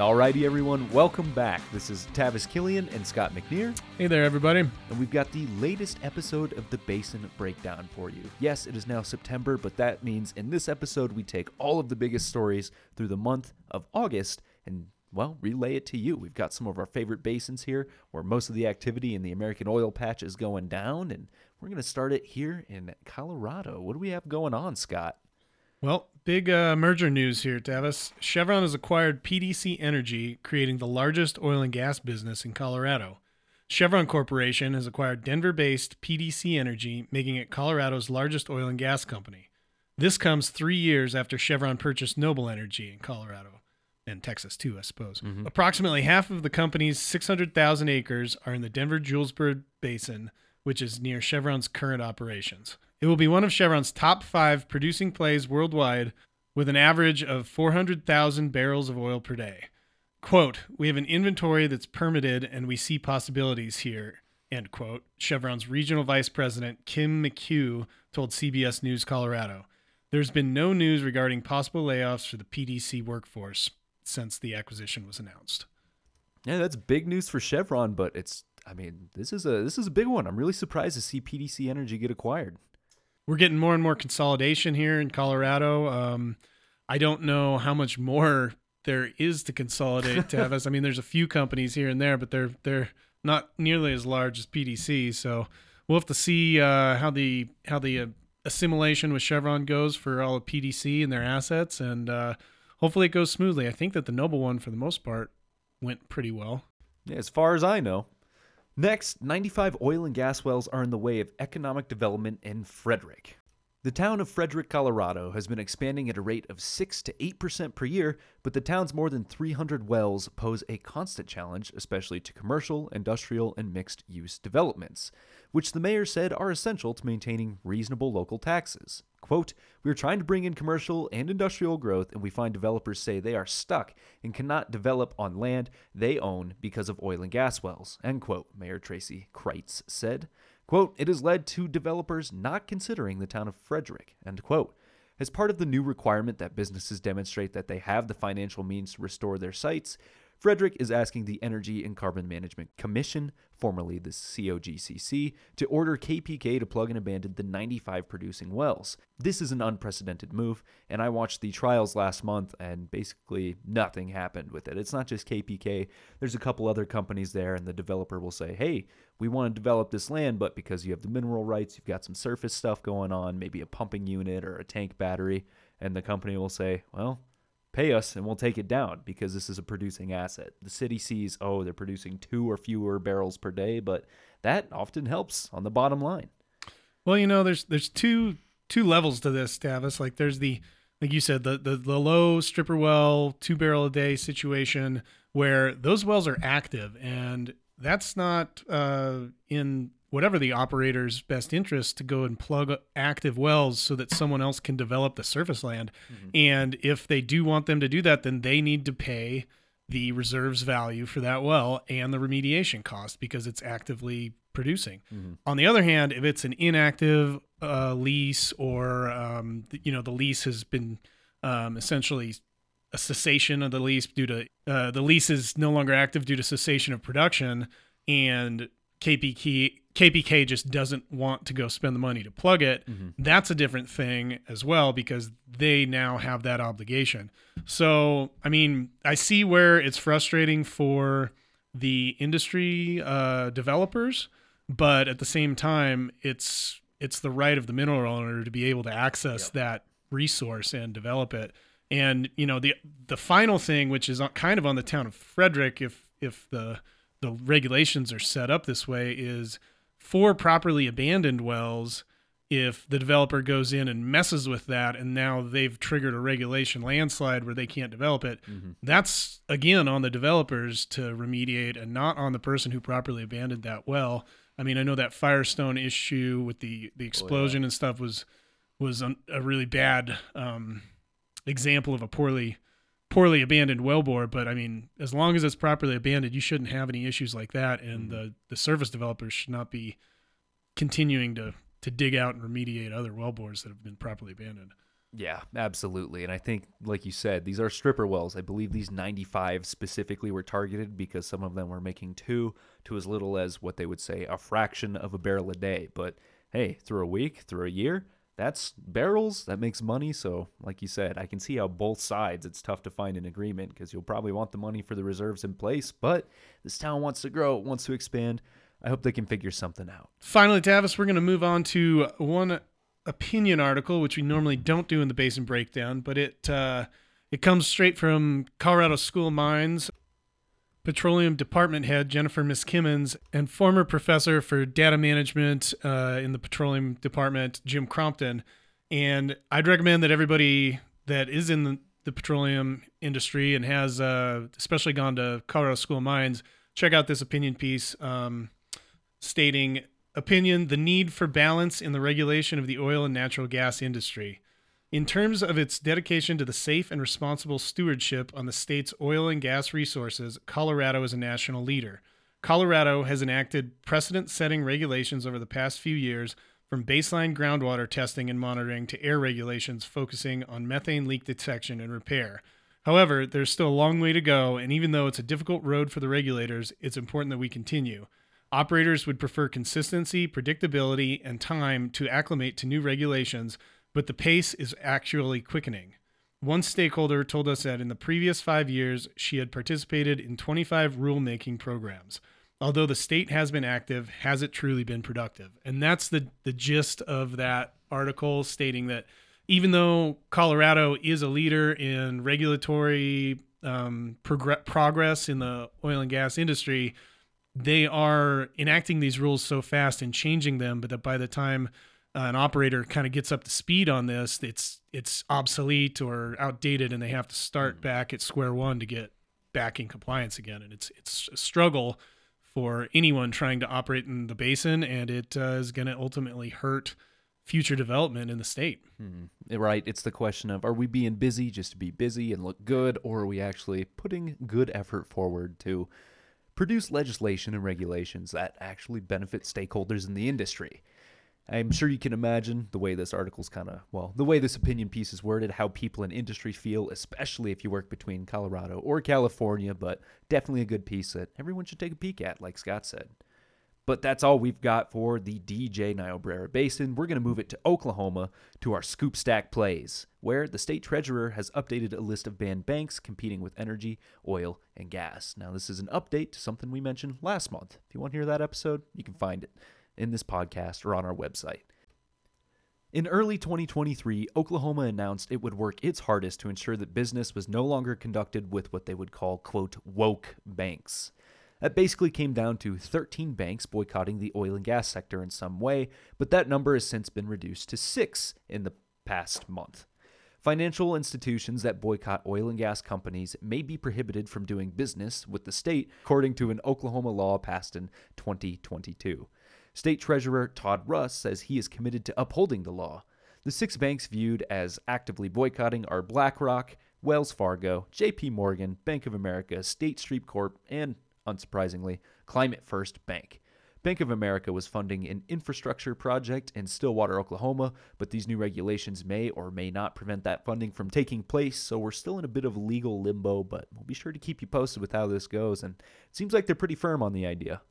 Alrighty, everyone, welcome back. This is Tavis Killian and Scott McNear, Hey there, everybody. and we've got the latest episode of the Basin Breakdown for you. Yes, it is now September, but that means in this episode we take all of the biggest stories through the month of August and well, relay it to you. We've got some of our favorite basins here where most of the activity in the American oil patch is going down, and we're going to start it here in Colorado. What do we have going on, Scott? Well, big uh, merger news here, Tavis. Chevron has acquired PDC Energy, creating the largest oil and gas business in Colorado. Chevron Corporation has acquired Denver based PDC Energy, making it Colorado's largest oil and gas company. This comes three years after Chevron purchased Noble Energy in Colorado and Texas, too, I suppose. Approximately half of the company's 600,000 acres are in the Denver Julesburg Basin, which is near Chevron's current operations. It will be one of Chevron's top five producing plays worldwide with an average of 400,000 barrels of oil per day. Quote, we have an inventory that's permitted and we see possibilities here, end quote. Chevron's regional vice president, Kim McHugh, told CBS News Colorado. There's been no news regarding possible layoffs for the PDC workforce since the acquisition was announced. Yeah, that's big news for Chevron, but it's I mean, this is a this is a big one. I'm really surprised to see PDC Energy get acquired. We're getting more and more consolidation here in Colorado. Um, I don't know how much more there is to consolidate, Tavis. I mean, there's a few companies here and there, but they're they're not nearly as large as PDC. So we'll have to see uh, how the how the uh, assimilation with Chevron goes for all of PDC and their assets, and uh, hopefully it goes smoothly. I think that the Noble one, for the most part, went pretty well. Yeah, as far as I know. Next, 95 oil and gas wells are in the way of economic development in Frederick. The town of Frederick, Colorado has been expanding at a rate of 6 to 8% per year, but the town's more than 300 wells pose a constant challenge, especially to commercial, industrial, and mixed use developments, which the mayor said are essential to maintaining reasonable local taxes. Quote, We are trying to bring in commercial and industrial growth, and we find developers say they are stuck and cannot develop on land they own because of oil and gas wells. End quote, Mayor Tracie Crites said. Quote, it has led to developers not considering the town of Frederick, end quote. As part of the new requirement that businesses demonstrate that they have the financial means to restore their sites, Frederick is asking the Energy and Carbon Management Commission, formerly the COGCC, to order KPK to plug and abandon the 95 producing wells. This is an unprecedented move, and I watched the trials last month, and basically nothing happened with it. It's not just KPK, there's a couple other companies there, and the developer will say, hey, we want to develop this land, but because you have the mineral rights, you've got some surface stuff going on, maybe a pumping unit or a tank battery, and the company will say, well, pay us and we'll take it down because this is a producing asset. The city sees, oh, they're producing two or fewer barrels per day, but that often helps on the bottom line. Well, you know, there's there's two two levels to this, Tavis. Like there's the like you said, the the, the low stripper well, two barrel a day situation where those wells are active and that's not uh, in whatever the operator's best interest to go and plug active wells so that someone else can develop the surface land. And if they do want them to do that, then they need to pay the reserves value for that well and the remediation cost because it's actively producing. On the other hand, if it's an inactive uh, lease or um, you know the lease has been um, essentially a cessation of the lease due to uh, the lease is no longer active due to cessation of production, and KPK KPK just doesn't want to go spend the money to plug it. That's a different thing as well because they now have that obligation. So I mean, I see where it's frustrating for the industry uh, developers, but at the same time, it's it's the right of the mineral owner to be able to access that resource and develop it. And you know the the final thing, which is kind of on the town of Frederick, if if the the regulations are set up this way, is for properly abandoned wells. If the developer goes in and messes with that, and now they've triggered a regulation landslide where they can't develop it, that's again on the developers to remediate and not on the person who properly abandoned that well. I mean, I know that Firestone issue with the the explosion and stuff was was a, a really bad um, example of a poorly poorly abandoned wellbore. But I mean, as long as it's properly abandoned, you shouldn't have any issues like that, and mm-hmm. the the service developers should not be continuing to to dig out and remediate other wellbores that have been properly abandoned. Yeah, absolutely. And I think, like you said, these are stripper wells. I believe these 95 specifically were targeted because some of them were making two to as little as what they would say a fraction of a barrel a day. But hey, through a week, through a year, that's barrels. That makes money. So, like you said, I can see how both sides it's tough to find an agreement because you'll probably want the money for the reserves in place. But this town wants to grow, it wants to expand. I hope they can figure something out. Finally, Tavis, we're going to move on to one opinion article, which we normally don't do in the basin breakdown, but it uh, it comes straight from Colorado School Mines Petroleum Department Head Jennifer Miskimins and former professor for data management uh, in the Petroleum Department Jim Crompton. And I'd recommend that everybody that is in the, the petroleum industry and has uh, especially gone to Colorado School of Mines check out this opinion piece um, stating opinion the need for balance in the regulation of the oil and natural gas industry. In terms of its dedication to the safe and responsible stewardship on the state's oil and gas resources, Colorado is a national leader. Colorado has enacted precedent setting regulations over the past few years, from baseline groundwater testing and monitoring to air regulations focusing on methane leak detection and repair. However, there's still a long way to go, and even though it's a difficult road for the regulators, it's important that we continue. Operators would prefer consistency, predictability, and time to acclimate to new regulations, but the pace is actually quickening. One stakeholder told us that in the previous five years, she had participated in 25 rulemaking programs. Although the state has been active, has it truly been productive? And that's the, the gist of that article stating that even though Colorado is a leader in regulatory um, progr- progress in the oil and gas industry, they are enacting these rules so fast and changing them, but that by the time uh, an operator kind of gets up to speed on this, it's it's obsolete or outdated, and they have to start mm. back at square one to get back in compliance again. And it's it's a struggle for anyone trying to operate in the basin, and it uh, is going to ultimately hurt future development in the state. Hmm. Right. It's the question of are we being busy just to be busy and look good, or are we actually putting good effort forward to produce legislation and regulations that actually benefit stakeholders in the industry? I'm sure you can imagine the way this article's kind of, well, the way this opinion piece is worded, how people in industry feel, especially if you work between Colorado or California, but definitely a good piece that everyone should take a peek at, like Scott said. But that's all we've got for the DJ Niobrara Basin. We're going to move it to Oklahoma to our Scoop Stack plays, where the state treasurer has updated a list of banned banks competing with energy, oil, and gas. Now, this is an update to something we mentioned last month. If you want to hear that episode, you can find it in this podcast or on our website. In early 2023, Oklahoma announced it would work its hardest to ensure that business was no longer conducted with what they would call, quote, woke banks. That basically came down to 13 banks boycotting the oil and gas sector in some way, but that number has since been reduced to six in the past month. Financial institutions that boycott oil and gas companies may be prohibited from doing business with the state, according to an Oklahoma law passed in 2022. State Treasurer Todd Russ says he is committed to upholding the law. The six banks viewed as actively boycotting are BlackRock, Wells Fargo, JP Morgan, Bank of America, State Street Corp, and, unsurprisingly, Climate First Bank. Bank of America was funding an infrastructure project in Stillwater, Oklahoma, but these new regulations may or may not prevent that funding from taking place, so we're still in a bit of legal limbo, but we'll be sure to keep you posted with how this goes, and it seems like they're pretty firm on the idea.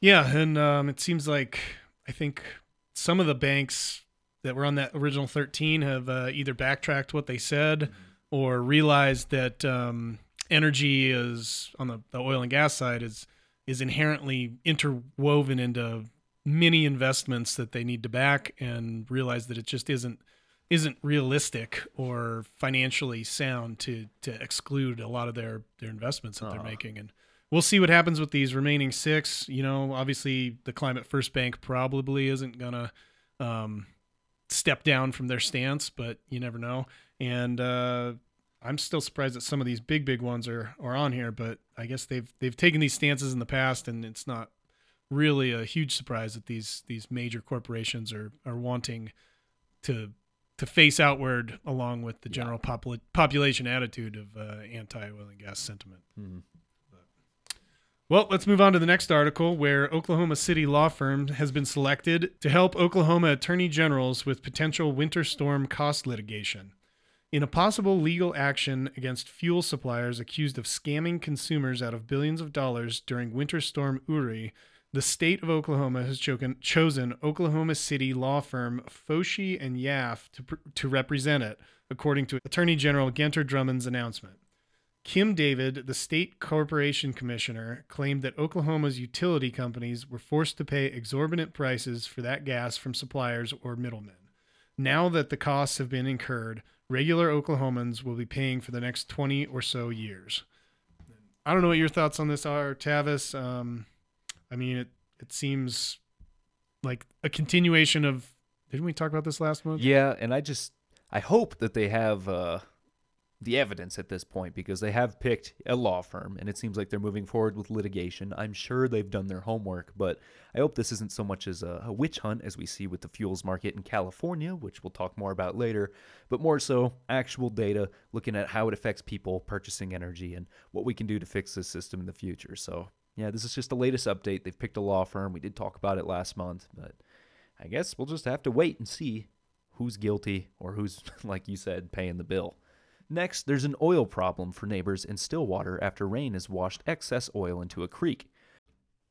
Yeah, and um, it seems like I think some of the banks that were on that original 13 have uh, either backtracked what they said mm-hmm. or realized that um, energy is on the, the oil and gas side is is inherently interwoven into many investments that they need to back and realize that it just isn't isn't realistic or financially sound to to exclude a lot of their their investments that uh. they're making and we'll see what happens with these remaining six. You know, obviously the Climate First Bank probably isn't gonna um, step down from their stance, but you never know. And uh, I'm still surprised that some of these big, big ones are are on here. But I guess they've they've taken these stances in the past, and it's not really a huge surprise that these these major corporations are are wanting to to face outward along with the general yeah. popul- population attitude of uh, anti oil and gas sentiment. Mm-hmm. Well, let's move on to the next article where Oklahoma City law firm has been selected to help Oklahoma attorney generals with potential winter storm cost litigation. In a possible legal action against fuel suppliers accused of scamming consumers out of billions of dollars during Winter Storm Uri, the state of Oklahoma has chosen, chosen Oklahoma City law firm Foshee and Yaffe to, to represent it, according to Attorney General Gentner Drummond's announcement. Kim David, the state corporation commissioner, claimed that Oklahoma's utility companies were forced to pay exorbitant prices for that gas from suppliers or middlemen. Now that the costs have been incurred, regular Oklahomans will be paying for the next 20 or so years. I don't know what your thoughts on this are, Tavis. Um, I mean, it, it seems like a continuation of. Didn't we talk about this last month? Yeah, and I just I hope that they have uh, the evidence at this point because they have picked a law firm and it seems like they're moving forward with litigation. I'm sure they've done their homework, but I hope this isn't so much as a, a, witch hunt as we see with the fuels market in California, which we'll talk more about later, but more so actual data looking at how it affects people purchasing energy and what we can do to fix this system in the future. So, yeah, this is just the latest update. They've picked a law firm. We did talk about it last month, but I guess we'll just have to wait and see who's guilty or who's, like you said, paying the bill. Next, there's an oil problem for neighbors in Stillwater after rain has washed excess oil into a creek.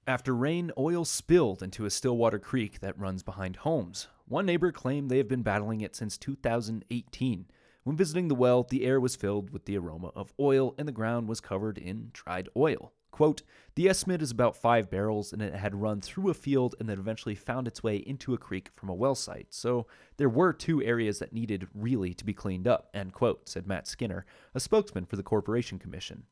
After rain, oil spilled into a Stillwater creek that runs behind homes. One neighbor claimed they have been battling it since 2018. When visiting the well, the air was filled with the aroma of oil and the ground was covered in dried oil. Quote, the estimate is about five barrels, and it had run through a field and then eventually found its way into a creek from a well site. So there were two areas that needed really to be cleaned up, end quote, said Matt Skinner, a spokesman for the Corporation Commission.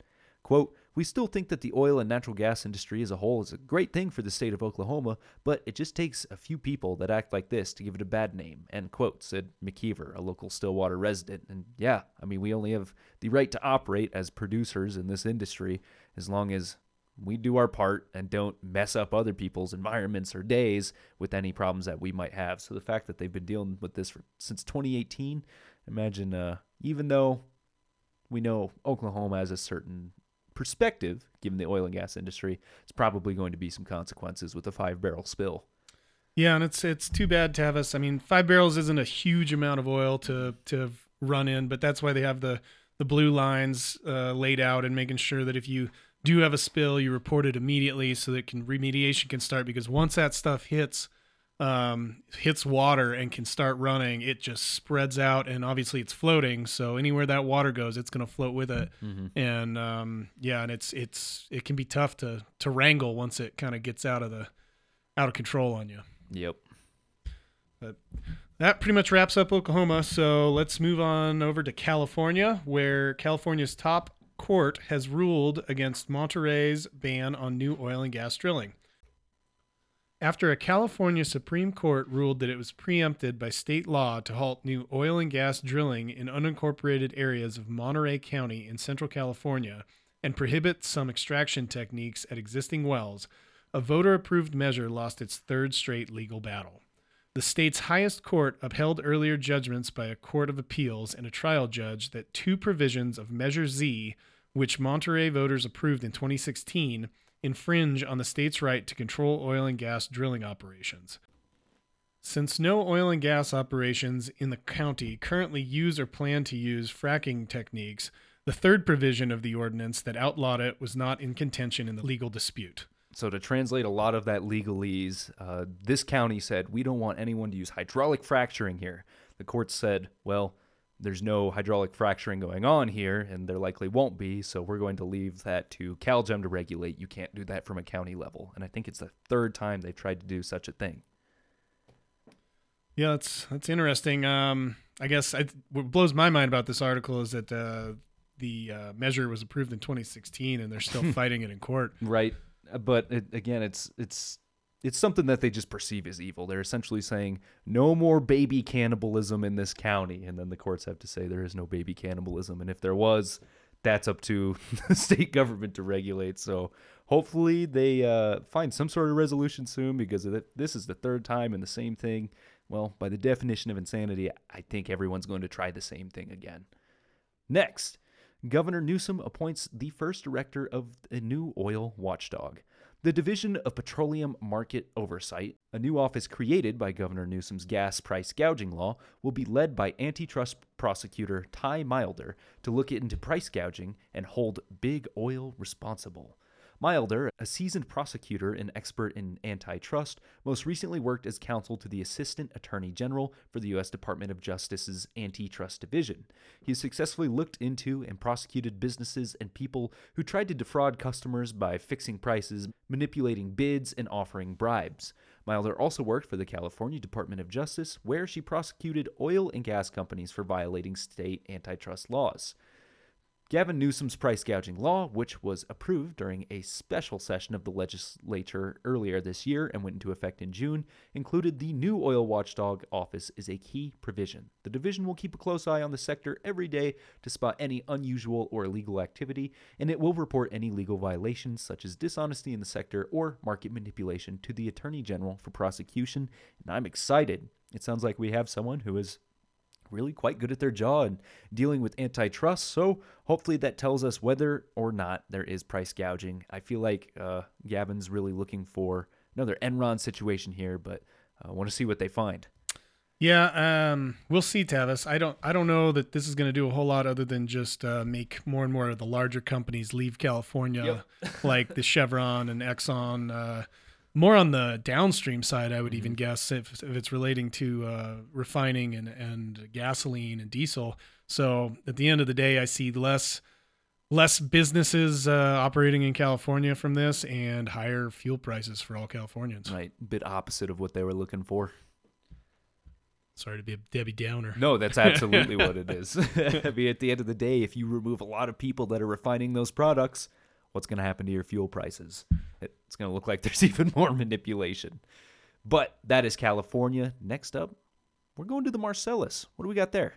Quote, we still think that the oil and natural gas industry as a whole is a great thing for the state of Oklahoma, but it just takes a few people that act like this to give it a bad name, end quote, said McKeever, a local Stillwater resident. And yeah, I mean, we only have the right to operate as producers in this industry as long as we do our part and don't mess up other people's environments or days with any problems that we might have. So the fact that they've been dealing with this for, since 2018, imagine uh, even though we know Oklahoma has a certain perspective, given the oil and gas industry, it's probably going to be some consequences with a five barrel spill. Yeah, and it's it's too bad, Tavis. I mean, five barrels isn't a huge amount of oil to to run in, but that's why they have the the blue lines uh, laid out and making sure that if you do have a spill, you report it immediately so that can remediation can start because once that stuff hits um, hits water and can start running, it just spreads out and obviously it's floating. So anywhere that water goes, it's going to float with it. Mm-hmm. And um, yeah, and it's it's it can be tough to to wrangle once it kind of gets out of the out of control on you. Yep. But that pretty much wraps up Oklahoma. So let's move on over to California, where California's top court has ruled against Monterey's ban on new oil and gas drilling. After a California Supreme Court ruled that it was preempted by state law to halt new oil and gas drilling in unincorporated areas of Monterey County in central California and prohibit some extraction techniques at existing wells, a voter approved measure lost its third straight legal battle. The state's highest court upheld earlier judgments by a court of appeals and a trial judge that two provisions of Measure Z, which Monterey voters approved in 2016, infringe on the state's right to control oil and gas drilling operations. Since no oil and gas operations in the county currently use or plan to use fracking techniques, the third provision of the ordinance that outlawed it was not in contention in the legal dispute. So, to translate a lot of that legalese, uh, this county said, We don't want anyone to use hydraulic fracturing here. The court said, Well, there's no hydraulic fracturing going on here, and there likely won't be, so we're going to leave that to CalGEM to regulate. You can't do that from a county level. And I think it's the third time they've tried to do such a thing. Yeah, that's that's interesting. Um, I guess I, what blows my mind about this article is that uh, the uh, measure was approved in 2016, and they're still fighting it in court. Right but it, again, it's it's it's something that they just perceive as evil. They're essentially saying no more baby cannibalism in this county, and then the courts have to say there is no baby cannibalism, and if there was, that's up to the state government to regulate. So hopefully they uh, find some sort of resolution soon because this is the third time and the same thing. Well, by the definition of insanity, I think everyone's going to try the same thing again. Next, Governor Newsom appoints the first director of a new oil watchdog. The Division of Petroleum Market Oversight, a new office created by Governor Newsom's gas price gouging law, will be led by antitrust prosecutor Tai Milder to look into price gouging and hold big oil responsible. Milder, a seasoned prosecutor and expert in antitrust, most recently worked as counsel to the Assistant Attorney General for the U.S. Department of Justice's Antitrust Division. He has successfully looked into and prosecuted businesses and people who tried to defraud customers by fixing prices, manipulating bids, and offering bribes. Milder also worked for the California Department of Justice, where she prosecuted oil and gas companies for violating state antitrust laws. Gavin Newsom's price gouging law, which was approved during a special session of the legislature earlier this year and went into effect in June, included the new oil watchdog office as a key provision. The division will keep a close eye on the sector every day to spot any unusual or illegal activity, and it will report any legal violations such as dishonesty in the sector or market manipulation to the Attorney General for prosecution. And I'm excited. It sounds like we have someone who is really quite good at their job and dealing with antitrust. So hopefully that tells us whether or not there is price gouging. I feel like uh, Gavin's really looking for another Enron situation here, but I uh, want to see what they find. Yeah, um, we'll see, Tavis. I don't, I don't know that this is going to do a whole lot other than just uh, make more and more of the larger companies leave California, yep. like the Chevron and Exxon. Uh, more on the downstream side, I would mm-hmm. even guess if, if it's relating to uh, refining and, and gasoline and diesel. So at the end of the day, I see less less businesses uh, operating in California from this and higher fuel prices for all Californians. Right, bit opposite of what they were looking for. Sorry to be a Debbie Downer. No, that's absolutely what it is. I mean, at the end of the day, if you remove a lot of people that are refining those products, what's going to happen to your fuel prices? It's going to look like there's even more manipulation. But that is California. Next up, we're going to the Marcellus. What do we got there?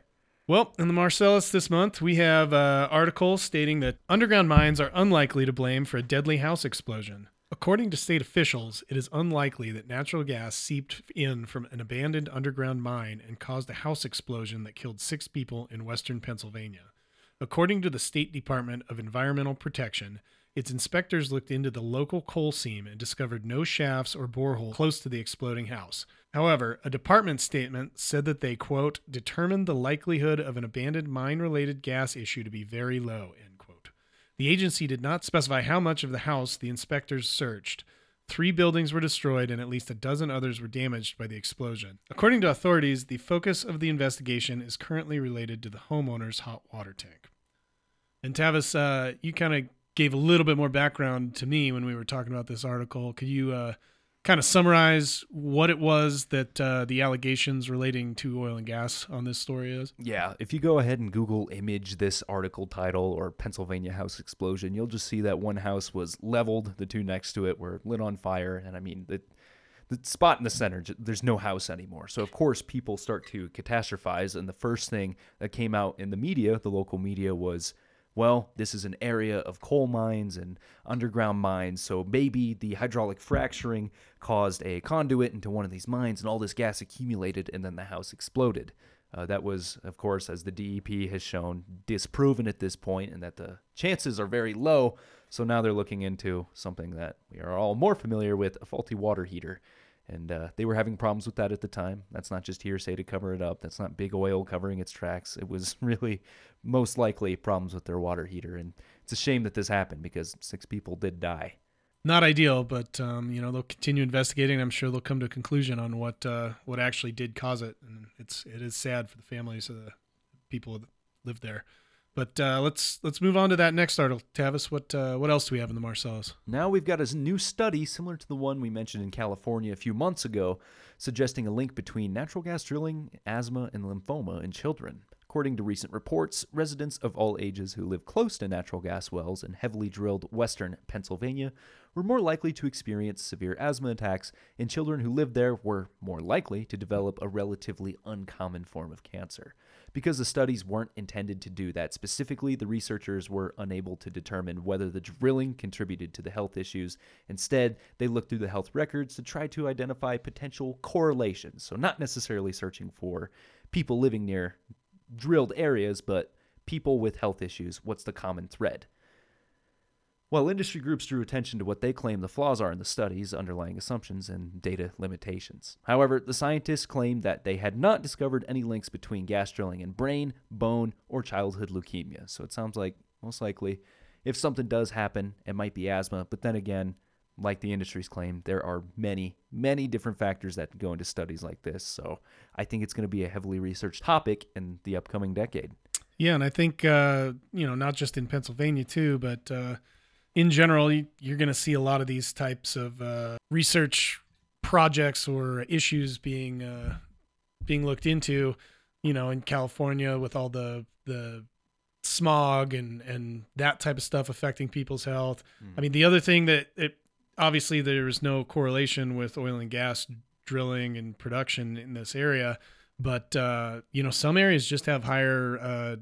Well, in the Marcellus this month, we have uh, articles stating that underground mines are unlikely to blame for a deadly house explosion. According to state officials, it is unlikely that natural gas seeped in from an abandoned underground mine and caused a house explosion that killed six people in western Pennsylvania. According to the State Department of Environmental Protection, its inspectors looked into the local coal seam and discovered no shafts or borehole close to the exploding house. However, a department statement said that they, quote, determined the likelihood of an abandoned mine related gas issue to be very low, end quote. The agency did not specify how much of the house the inspectors searched. Three buildings were destroyed and at least a dozen others were damaged by the explosion. According to authorities, the focus of the investigation is currently related to the homeowner's hot water tank. And Tavis, uh, you kind of gave a little bit more background to me when we were talking about this article. Could you uh, kind of summarize what it was that uh, the allegations relating to oil and gas on this story is? Yeah, if you go ahead and Google image this article title or Pennsylvania house explosion, you'll just see that one house was leveled, the two next to it were lit on fire, and I mean the the spot in the center there's no house anymore so of course people start to catastrophize and the first thing that came out in the media the local media was well, this is an area of coal mines and underground mines, so maybe the hydraulic fracturing caused a conduit into one of these mines and all this gas accumulated and then the house exploded. Uh, that was, of course, as the DEP has shown, disproven at this point and that the chances are very low. So now they're looking into something that we are all more familiar with a faulty water heater. And uh, they were having problems with that at the time. That's not just hearsay to cover it up. That's not big oil covering its tracks. It was really most likely problems with their water heater. And it's a shame that this happened because six people did die. Not ideal, but um, you know they'll continue investigating. I'm sure they'll come to a conclusion on what uh, what actually did cause it. And it's it is sad for the families of the people that lived there. But uh, let's let's move on to that next article, Tavis. What uh, what else do we have in the Marcellus? Now we've got a new study similar to the one we mentioned in California a few months ago, suggesting a link between natural gas drilling, asthma, and lymphoma in children. According to recent reports, residents of all ages who live close to natural gas wells in heavily drilled western Pennsylvania were more likely to experience severe asthma attacks, and children who lived there were more likely to develop a relatively uncommon form of cancer. Because the studies weren't intended to do that specifically, the researchers were unable to determine whether the drilling contributed to the health issues. Instead, they looked through the health records to try to identify potential correlations. So, not necessarily searching for people living near drilled areas, but people with health issues. What's the common thread? While industry groups drew attention to what they claim the flaws are in the studies, underlying assumptions, and data limitations. However, the scientists claimed that they had not discovered any links between gas drilling and brain, bone, or childhood leukemia. So it sounds like, most likely, if something does happen, it might be asthma. But then again, like the industry's claim, there are many, many different factors that go into studies like this. So I think it's going to be a heavily researched topic in the upcoming decade. Yeah, and I think uh, you know not just in Pennsylvania too, but uh, in general, you're going to see a lot of these types of uh, research projects or issues being uh, being looked into. You know, in California with all the the smog and and that type of stuff affecting people's health. Mm. I mean, the other thing that it obviously there is no correlation with oil and gas drilling and production in this area, but uh, you know, some areas just have higher uh,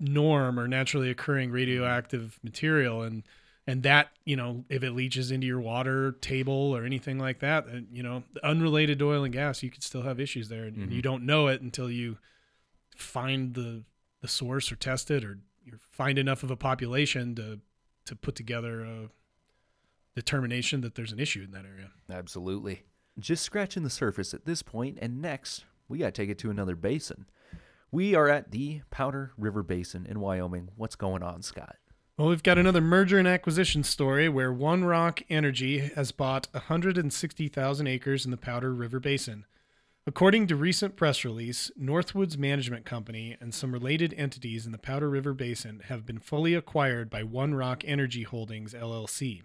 norm or naturally occurring radioactive material and and that you know if it leaches into your water table or anything like that you know unrelated to oil and gas you could still have issues there. And mm-hmm. you don't know it until you find the the source or test it or you find enough of a population to to put together a determination that there's an issue in that area. Absolutely. Just scratching the surface at this point and next we got to take it to another basin. We are at the powder river basin in wyoming. What's going on scott well, we've got another merger and acquisition story where One Rock Energy has bought 160,000 acres in the Powder River Basin. According to recent press release, Northwoods Management Company and some related entities in the Powder River Basin have been fully acquired by One Rock Energy Holdings LLC.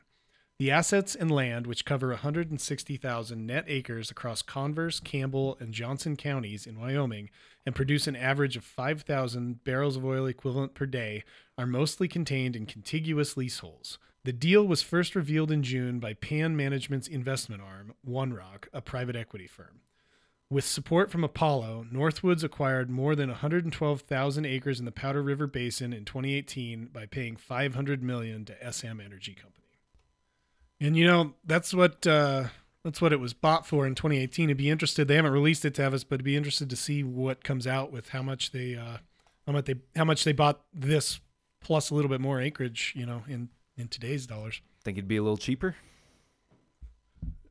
The assets and land, which cover 160,000 net acres across Converse, Campbell, and Johnson counties in Wyoming and produce an average of 5,000 barrels of oil equivalent per day, are mostly contained in contiguous leaseholds. The deal was first revealed in June by Pan Management's investment arm, One Rock, a private equity firm. With support from Apollo, Northwoods acquired more than 112,000 acres in the Powder River Basin in 2018 by paying 500 million to SM Energy Company. And you know, that's what uh, that's what it was bought for in 2018. To be interested, they haven't released it to us, but to be interested to see what comes out with how much they uh, how much they how much they bought this plus a little bit more acreage. You know, in in today's dollars. Think it'd be a little cheaper?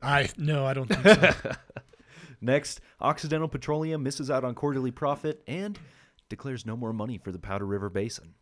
I no, I don't think so. Next, Occidental Petroleum misses out on quarterly profit and declares no more money for the Powder River Basin.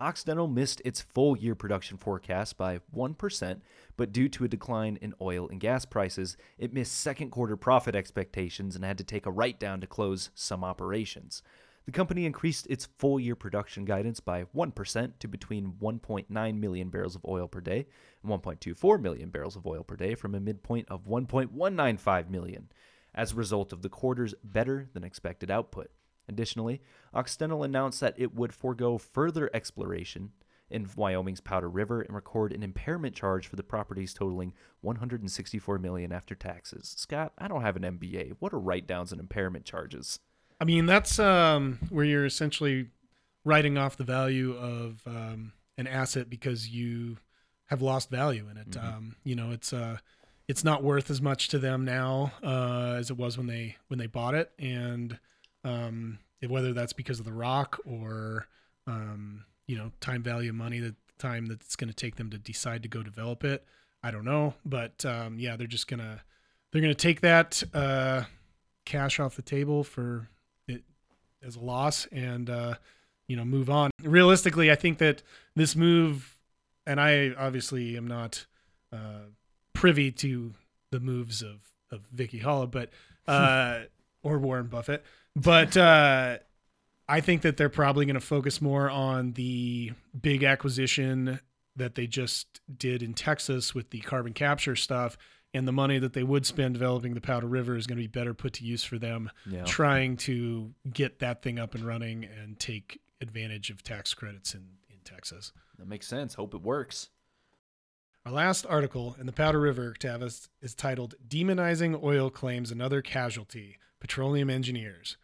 Occidental missed its full year production forecast by 1%, but due to a decline in oil and gas prices, it missed second quarter profit expectations and had to take a write down to close some operations. The company increased its full year production guidance by 1% to between 1.9 million barrels of oil per day and 1.24 million barrels of oil per day from a midpoint of 1.195 million as a result of the quarter's better than expected output. Additionally, Occidental announced that it would forego further exploration in Wyoming's Powder River and record an impairment charge for the properties totaling 164 million after taxes. Scott, I don't have an MBA. What are write-downs and impairment charges? I mean, that's um, where you're essentially writing off the value of um, an asset because you have lost value in it. Mm-hmm. Um, you know, it's uh, it's not worth as much to them now uh, as it was when they when they bought it, and um, whether that's because of the rock or um, you know time value of money, the time that it's going to take them to decide to go develop it. I don't know, but um, yeah, they're just gonna they're gonna take that uh, cash off the table for it as a loss and uh, you know move on. Realistically, I think that this move, and I obviously am not uh, privy to the moves of of Vicki Hollub, but uh, or Warren Buffett but uh, I think that they're probably going to focus more on the big acquisition that they just did in Texas with the carbon capture stuff. And the money that they would spend developing the Powder River is going to be better put to use for them yeah. trying to get that thing up and running and take advantage of tax credits in, in Texas. That makes sense. Hope it works. Our last article in the Powder River, Tavis, is titled Demonizing Oil Claims Another Casualty Petroleum Engineers.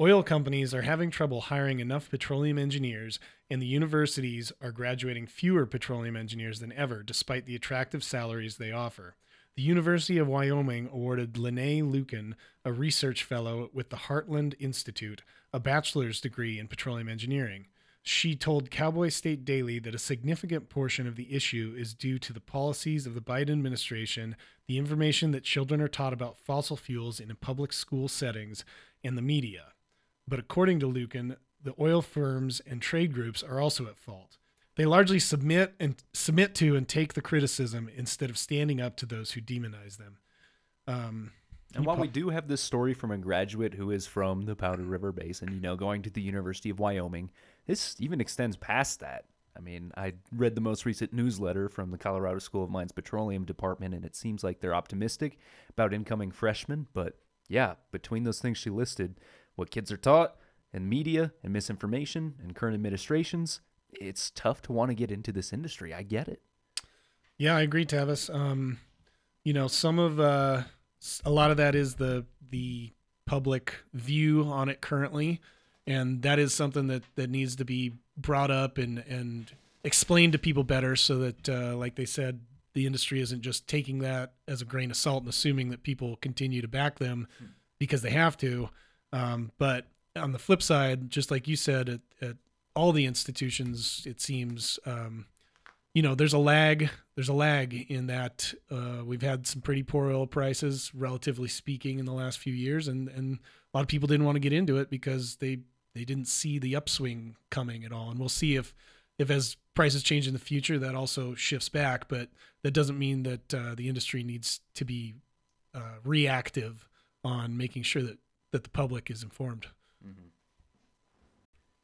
Oil companies are having trouble hiring enough petroleum engineers, and the universities are graduating fewer petroleum engineers than ever, despite the attractive salaries they offer. The University of Wyoming awarded Linnea Lueken, a research fellow with the Heartland Institute, a bachelor's degree in petroleum engineering. She told Cowboy State Daily that a significant portion of the issue is due to the policies of the Biden administration, the information that children are taught about fossil fuels in public school settings, and the media. But according to Lueken, the oil firms and trade groups are also at fault. They largely submit and submit to and take the criticism instead of standing up to those who demonize them. Um, and while we do have this story from a graduate who is from the Powder River Basin, you know, going to the University of Wyoming, this even extends past that. I mean, I read the most recent newsletter from the Colorado School of Mines Petroleum Department, and it seems like they're optimistic about incoming freshmen. But yeah, between those things she listed, what kids are taught, and media, and misinformation, and current administrations, it's tough to want to get into this industry. I get it. Yeah, I agree, Tavis. Um, you know, some of uh, a lot of that is the the public view on it currently, and that is something that that needs to be brought up and and explained to people better, so that, uh, like they said, the industry isn't just taking that as a grain of salt and assuming that people continue to back them because they have to. Um, but on the flip side, just like you said, at, at all the institutions, it seems, um, you know, there's a lag. There's a lag in that uh, we've had some pretty poor oil prices, relatively speaking, in the last few years, and and a lot of people didn't want to get into it because they they didn't see the upswing coming at all. And we'll see if if as prices change in the future, that also shifts back. But that doesn't mean that uh, the industry needs to be uh, reactive on making sure that that the public is informed. Mm-hmm.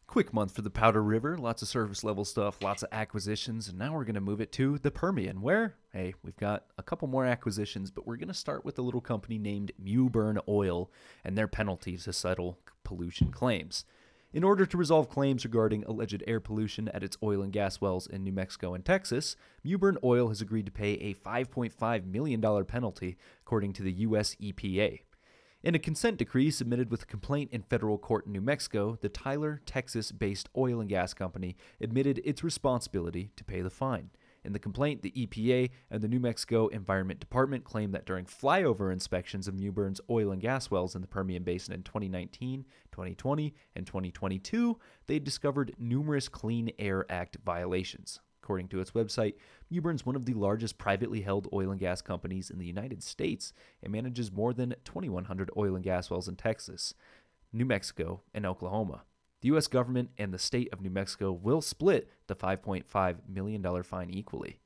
Quick month for the Powder River. Lots of surface level stuff, lots of acquisitions, and now we're going to move it to the Permian, where, hey, we've got a couple more acquisitions, but we're going to start with a little company named Mewbourne Oil and their penalties to settle pollution claims. In order to resolve claims regarding alleged air pollution at its oil and gas wells in New Mexico and Texas, Mewbourne Oil has agreed to pay a $5.5 million penalty, according to the U.S. EPA. In a consent decree submitted with a complaint in federal court in New Mexico, the Tyler, Texas based oil and gas company admitted its responsibility to pay the fine. In the complaint, the EPA and the New Mexico Environment Department claim that during flyover inspections of Mewbourne's oil and gas wells in the Permian Basin in 2019, 2020, and 2022, they discovered numerous Clean Air Act violations. According to its website, Mewbourne's one of the largest privately held oil and gas companies in the United States and manages more than 2,100 oil and gas wells in Texas, New Mexico, and Oklahoma. The U.S. government and the state of New Mexico will split the $5.5 million fine equally.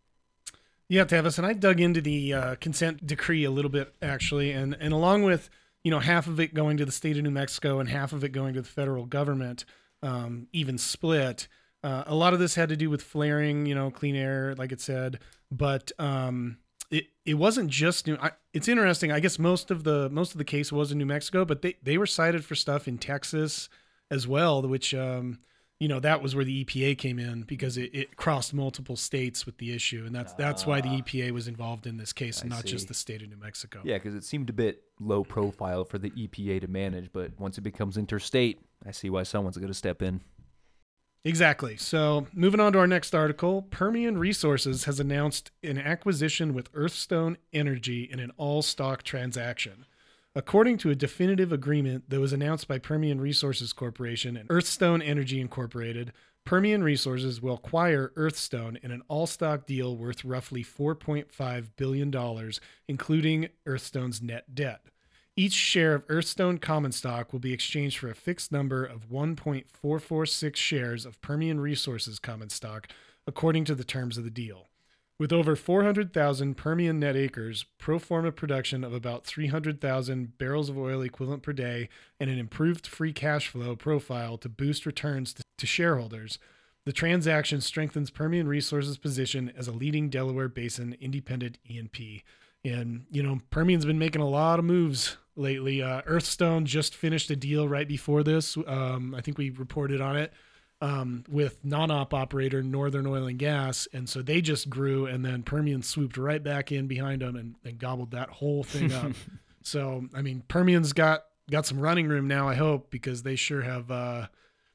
Yeah, Tavis, and I dug into the uh, consent decree a little bit actually, and and along with you know half of it going to the state of New Mexico and half of it going to the federal government, um, even split. Uh, a lot of this had to do with flaring, you know, clean air, like it said, but um, it it wasn't just new. I, it's interesting. I guess most of the most of the case was in New Mexico, but they they were cited for stuff in Texas as well, which um, you know that was where the EPA came in because it, it crossed multiple states with the issue, and that's that's why the ah. EPA was involved in this case, and not see. just the state of New Mexico. Yeah, because it seemed a bit low profile for the EPA to manage, but once it becomes interstate, I see why someone's going to step in. Exactly. So, moving on to our next article Permian Resources has announced an acquisition with Earthstone Energy in an all stock transaction. According to a definitive agreement that was announced by Permian Resources Corporation and Earthstone Energy Incorporated, Permian Resources will acquire Earthstone in an all stock deal worth roughly $4.5 billion, including Earthstone's net debt. Each share of Earthstone common stock will be exchanged for a fixed number of 1.446 shares of Permian Resources common stock, according to the terms of the deal. With over 400,000 Permian net acres, pro forma production of about 300,000 barrels of oil equivalent per day, and an improved free cash flow profile to boost returns to, shareholders, the transaction strengthens Permian Resources' position as a leading Delaware Basin independent E&P. And, you know, Permian's been making a lot of moves lately. Uh, Earthstone just finished a deal right before this. Um, I think we reported on it um, with non-op operator Northern Oil and Gas, and so they just grew, and then Permian swooped right back in behind them and, and gobbled that whole thing up. so I mean, Permian's got got some running room now. I hope because they sure have uh,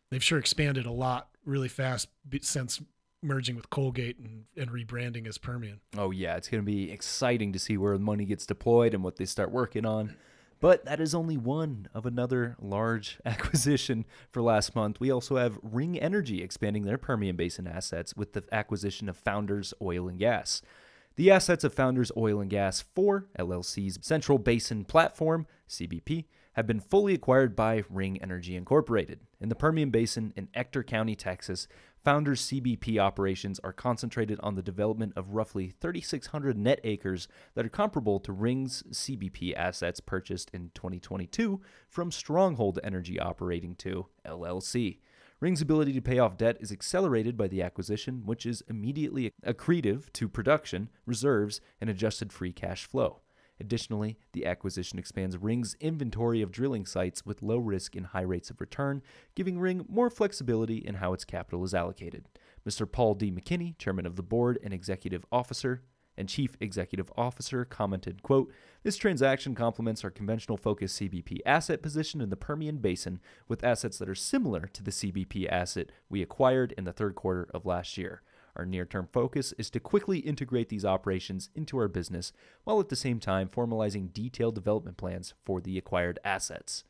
they've sure expanded a lot really fast since merging with Colgate and, and rebranding as Permian. Oh yeah, it's going to be exciting to see where the money gets deployed and what they start working on. But that is only one of another large acquisition for last month. We also have Ring Energy expanding their Permian Basin assets with the acquisition of Founders Oil and Gas. The assets of Founders Oil and Gas 4, LLC's Central Basin Platform, CBP, have been fully acquired by Ring Energy Incorporated. In the Permian Basin in Ector County, Texas, Founders CBP operations are concentrated on the development of roughly 3,600 net acres that are comparable to Ring's CBP assets purchased in 2022 from Stronghold Energy Operating 2, LLC. Ring's ability to pay off debt is accelerated by the acquisition, which is immediately accretive to production, reserves, and adjusted free cash flow. Additionally, the acquisition expands Ring's inventory of drilling sites with low risk and high rates of return, giving Ring more flexibility in how its capital is allocated. Mr. Paul D. McKinney, chairman of the board and executive officer, and chief executive officer commented, quote, This transaction complements our conventional focus CBP asset position in the Permian Basin with assets that are similar to the CBP asset we acquired in the third quarter of last year. Our near term focus is to quickly integrate these operations into our business while at the same time formalizing detailed development plans for the acquired assets.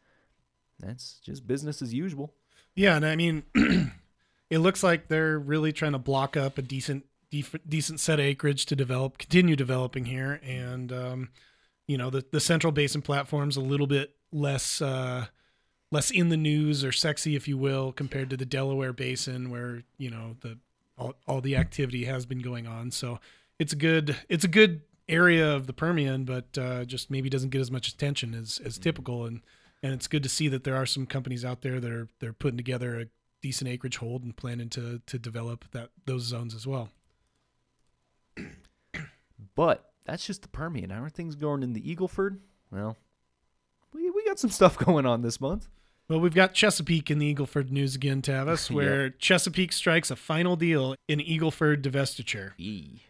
That's just business as usual. Yeah, and I mean, it looks like they're really trying to block up a decent, def- decent set of acreage to develop, continue developing here, and um, you know, the the Central Basin platform's a little bit less. Uh, less in the news or sexy if you will compared to the Delaware basin where you know the all, all the activity has been going on. So it's a good it's a good area of the Permian, but uh, just maybe doesn't get as much attention as as mm-hmm. typical. And and it's good to see that there are some companies out there that are they're putting together a decent acreage hold and planning to to develop that those zones as well. But that's just the Permian. How are things going in the Eagleford? Well, we we got some stuff going on this month. Well, we've got Chesapeake in the Eagleford news again, Tavis, where yep. Chesapeake strikes a final deal in Eagleford divestiture. E.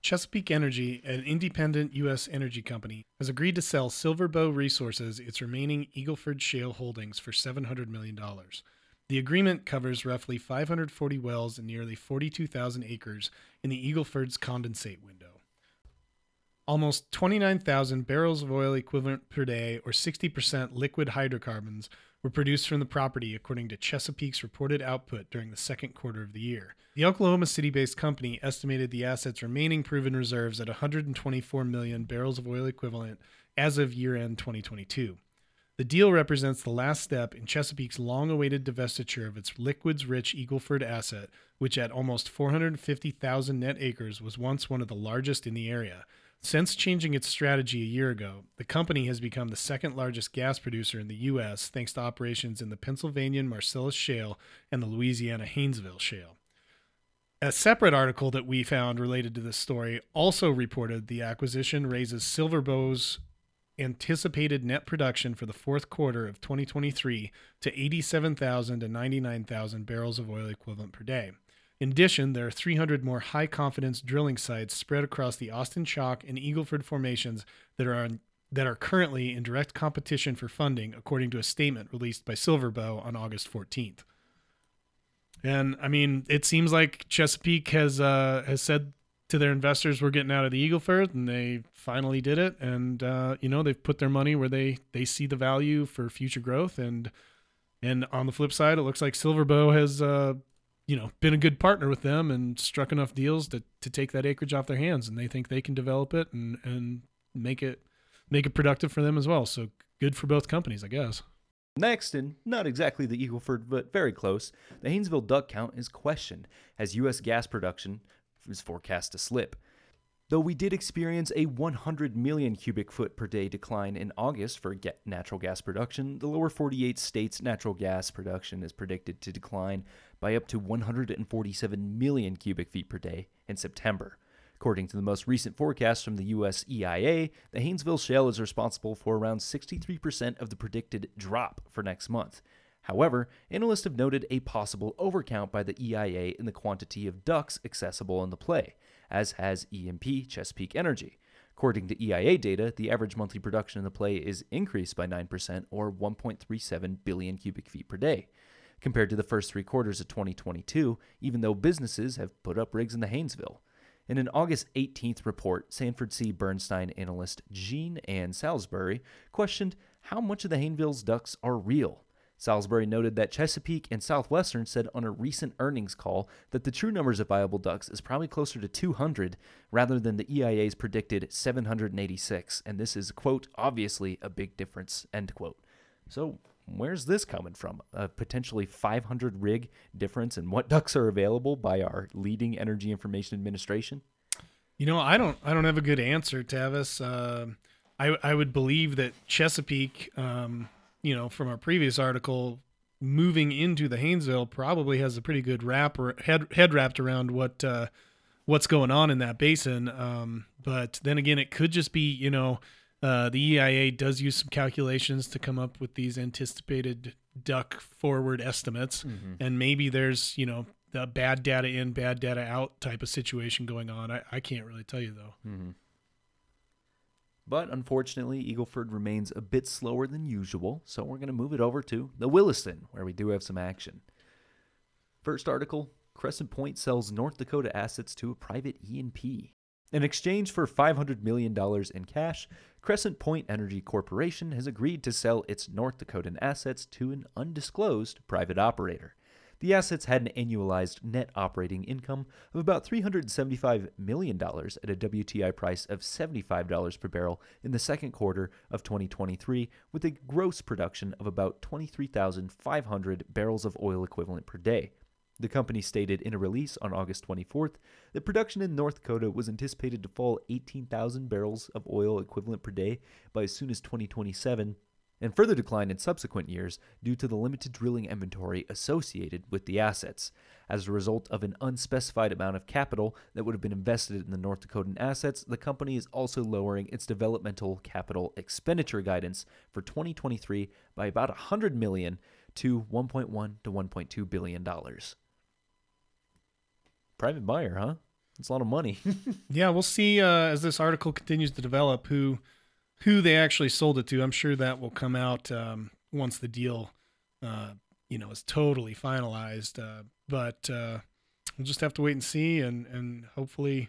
Chesapeake Energy, an independent U.S. energy company, has agreed to sell Silverbow Resources its remaining Eagleford shale holdings for $700 million. The agreement covers roughly 540 wells and nearly 42,000 acres in the Eagleford's condensate window. Almost 29,000 barrels of oil equivalent per day, or 60% liquid hydrocarbons, were produced from the property, according to Chesapeake's reported output during the second quarter of the year. The Oklahoma City based company estimated the asset's remaining proven reserves at 124 million barrels of oil equivalent as of year end 2022. The deal represents the last step in Chesapeake's long awaited divestiture of its liquids rich Eagleford asset, which at almost 450,000 net acres was once one of the largest in the area since changing its strategy a year ago, the company has become the second largest gas producer in the U.S. thanks to operations in the Pennsylvania Marcellus Shale and the Louisiana Haynesville Shale. A separate article that we found related to this story also reported the acquisition raises Silverbow's anticipated net production for the fourth quarter of 2023 to 87,000 to 99,000 barrels of oil equivalent per day. In addition, there are 300 more high confidence drilling sites spread across the Austin Chalk and Eagleford formations that are on, that are currently in direct competition for funding, according to a statement released by Silverbow on August 14th. And I mean, it seems like Chesapeake has uh, has said to their investors, "We're getting out of the Eagleford," and they finally did it. And uh, you know, they've put their money where they they see the value for future growth. And and on the flip side, it looks like Silverbow has uh, you know, been a good partner with them and struck enough deals to, to take that acreage off their hands and they think they can develop it and, and make it make it productive for them as well. So good for both companies, I guess. Next, and not exactly the Eagleford, but very close, the Haynesville DUC count is questioned as U.S. gas production is forecast to slip. Though we did experience a 100 million cubic foot per day decline in August for natural gas production, the lower 48 states' natural gas production is predicted to decline by up to 147 million cubic feet per day in September. According to the most recent forecast from the US EIA, the Haynesville Shale is responsible for around 63% of the predicted drop for next month. However, analysts have noted a possible overcount by the EIA in the quantity of DUCs accessible in the play, as has E&P Chesapeake Energy. According to EIA data, the average monthly production in the play is increased by 9% or 1.37 billion cubic feet per day compared to the first three quarters of 2022, even though businesses have put up rigs in the Haynesville. In an August 18th report, Sanford C. Bernstein analyst Jean Ann Salisbury questioned how much of the Haynesville's DUCs are real. Salisbury noted that Chesapeake and Southwestern said on a recent earnings call that the true numbers of viable DUCs is probably closer to 200 rather than the EIA's predicted 786, and this is, quote, obviously a big difference, end quote. So, where's this coming from? A potentially 500 rig difference in what DUCs are available by our leading Energy Information Administration? You know, I don't, I don't have a good answer, Tavis. Uh, I, I would believe that Chesapeake, um, you know, from our previous article, moving into the Haynesville probably has a pretty good wrap or head head wrapped around what uh, what's going on in that basin. Um, but then again, it could just be you know uh, the EIA does use some calculations to come up with these anticipated DUC forward estimates, mm-hmm. and maybe there's you know the bad data in, bad data out type of situation going on. I, I can't really tell you though. Mm-hmm. But unfortunately, Eagleford remains a bit slower than usual, so we're going to move it over to the Williston, where we do have some action. First article Crescent Point sells North Dakota assets to a private E&P. In exchange for $500 million in cash, Crescent Point Energy Corporation has agreed to sell its North Dakotan assets to an undisclosed private operator. The assets had an annualized net operating income of about $375 million at a WTI price of $75 per barrel in the second quarter of 2023, with a gross production of about 23,500 barrels of oil equivalent per day. The company stated in a release on August 24th that production in North Dakota was anticipated to fall 18,000 barrels of oil equivalent per day by as soon as 2027 and further decline in subsequent years due to the limited drilling inventory associated with the assets. As a result of an unspecified amount of capital that would have been invested in the North Dakotan assets, the company is also lowering its developmental capital expenditure guidance for 2023 by about 100 million to 1.1 to 1.2 billion dollars. Private buyer, huh? It's a lot of money. yeah, we'll see uh, as this article continues to develop who who they actually sold it to. I'm sure that will come out um, once the deal, uh, you know, is totally finalized. Uh, but uh, we'll just have to wait and see, and and hopefully,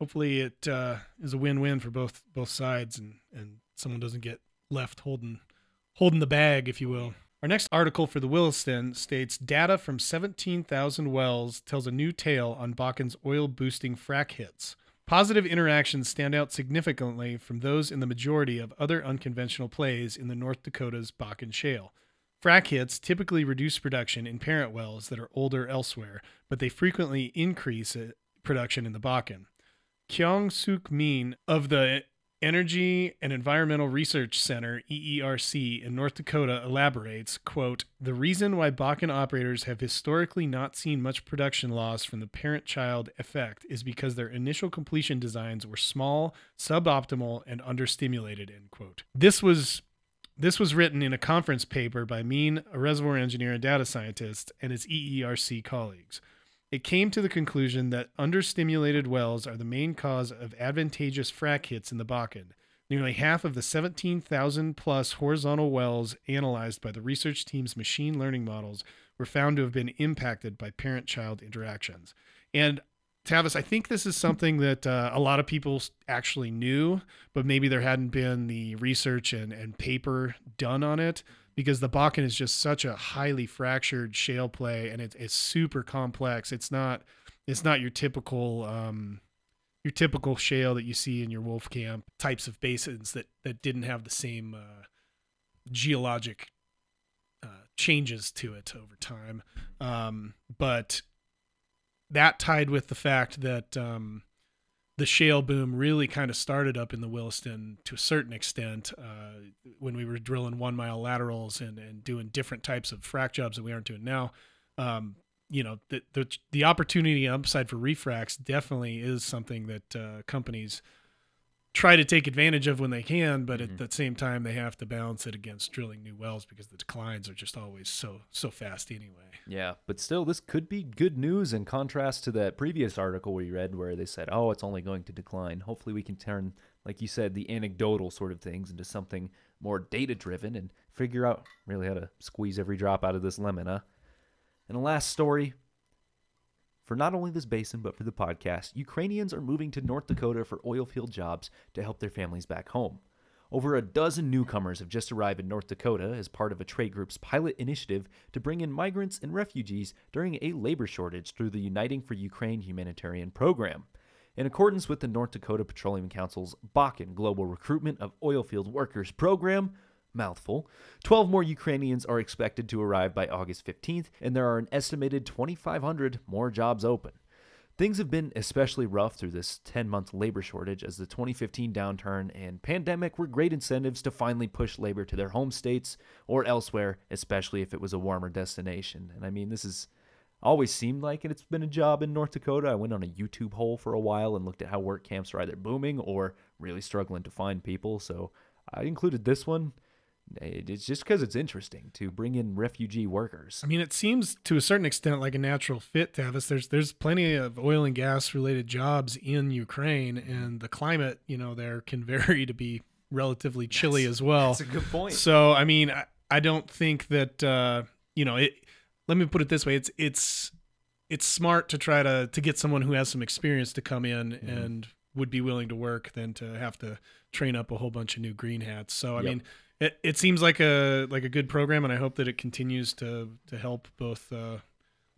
hopefully it uh, is a win-win for both both sides, and and someone doesn't get left holding holding the bag, if you will. Our next article for the Williston states data from 17,000 wells tells a new tale on Bakken's oil boosting frac hits. Positive interactions stand out significantly from those in the majority of other unconventional plays in the North Dakota's Bakken Shale. Frac hits typically reduce production in parent wells that are older elsewhere, but they frequently increase production in the Bakken. Kyung Suk Min of the Energy and Environmental Research Center, EERC, in North Dakota elaborates, quote, the reason why Bakken operators have historically not seen much production loss from the parent-child effect is because their initial completion designs were small, suboptimal, and understimulated, end quote. This was this was written in a conference paper by Min, a reservoir engineer and data scientist, and his EERC colleagues. It came to the conclusion that understimulated wells are the main cause of advantageous frac hits in the Bakken. Nearly half of the 17,000 plus horizontal wells analyzed by the research team's machine learning models were found to have been impacted by parent child interactions. And Tavis, I think this is something that uh, a lot of people actually knew, but maybe there hadn't been the research and, and paper done on it because the Bakken is just such a highly fractured shale play and it, it's super complex. It's not it's not your typical um, your typical shale that you see in your Wolfcamp types of basins that that didn't have the same uh, geologic uh, changes to it over time. Um, but that tied with the fact that um, the shale boom really kind of started up in the Williston to a certain extent uh, when we were drilling one mile laterals and, and doing different types of frac jobs that we aren't doing now. Um, you know, the, the, the opportunity upside for refracs definitely is something that uh, companies – try to take advantage of when they can, but mm-hmm. at the same time they have to balance it against drilling new wells because the declines are just always so so fast anyway. Yeah, but still this could be good news in contrast to that previous article we read where they said, "Oh, it's only going to decline." Hopefully we can turn like you said the anecdotal sort of things into something more data driven and figure out really how to squeeze every drop out of this lemon, huh? And the last story For not only this basin, but for the podcast, Ukrainians are moving to North Dakota for oil field jobs to help their families back home. Over a dozen newcomers have just arrived in North Dakota as part of a trade group's pilot initiative to bring in migrants and refugees during a labor shortage through the Uniting for Ukraine humanitarian program. In accordance with the North Dakota Petroleum Council's Bakken Global Recruitment of Oilfield Workers program, mouthful, 12 more Ukrainians are expected to arrive by August 15th, and there are an estimated 2,500 more jobs open. Things have been especially rough through this 10 month labor shortage as the 2015 downturn and pandemic were great incentives to finally push labor to their home states or elsewhere, especially if it was a warmer destination. And I mean, this is always seemed like it's been a job in North Dakota. I went on a YouTube hole for a while and looked at how work camps are either booming or really struggling to find people. So I included this one it's just because it's interesting to bring in refugee workers. I mean, it seems to a certain extent like a natural fit, Tavis. There's there's plenty of oil and gas related jobs in Ukraine, and the climate, you know, there can vary to be relatively chilly that's, as well. That's a good point. So, I mean, I, I don't think that uh, you know it. Let me put it this way: it's it's it's smart to try to to get someone who has some experience to come in mm-hmm. and would be willing to work than to have to train up a whole bunch of new green hats. So, I yep. mean it, it seems like a like a good program, and I hope that it continues to to help both uh,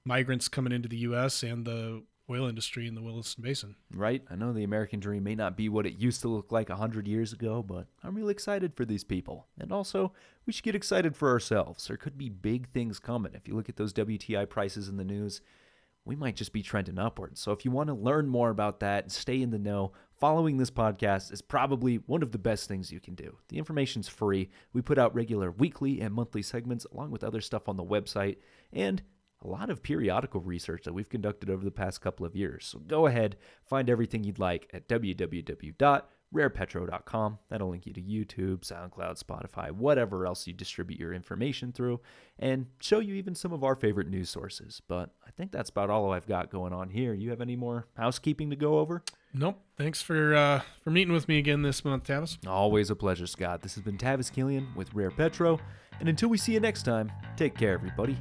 migrants coming into the U.S. and the oil industry in the Williston Basin. Right. I know the American dream may not be what it used to look like a hundred years ago, but I'm really excited for these people, and also we should get excited for ourselves. There could be big things coming. If you look at those WTI prices in the news, we might just be trending upwards. So if you want to learn more about that and stay in the know, following this podcast is probably one of the best things you can do. The information's free. We put out regular weekly and monthly segments along with other stuff on the website and a lot of periodical research that we've conducted over the past couple of years. So go ahead, find everything you'd like at www rarepetro.com. That'll link you to YouTube, SoundCloud, Spotify, whatever else you distribute your information through, and show you even some of our favorite news sources. But I think that's about all I've got going on here. You have any more housekeeping to go over? Nope. Thanks for uh, for meeting with me again this month, Tavis. Always a pleasure, Scott. This has been Tavis Killian with Rare Petro, and until we see you next time, take care, everybody.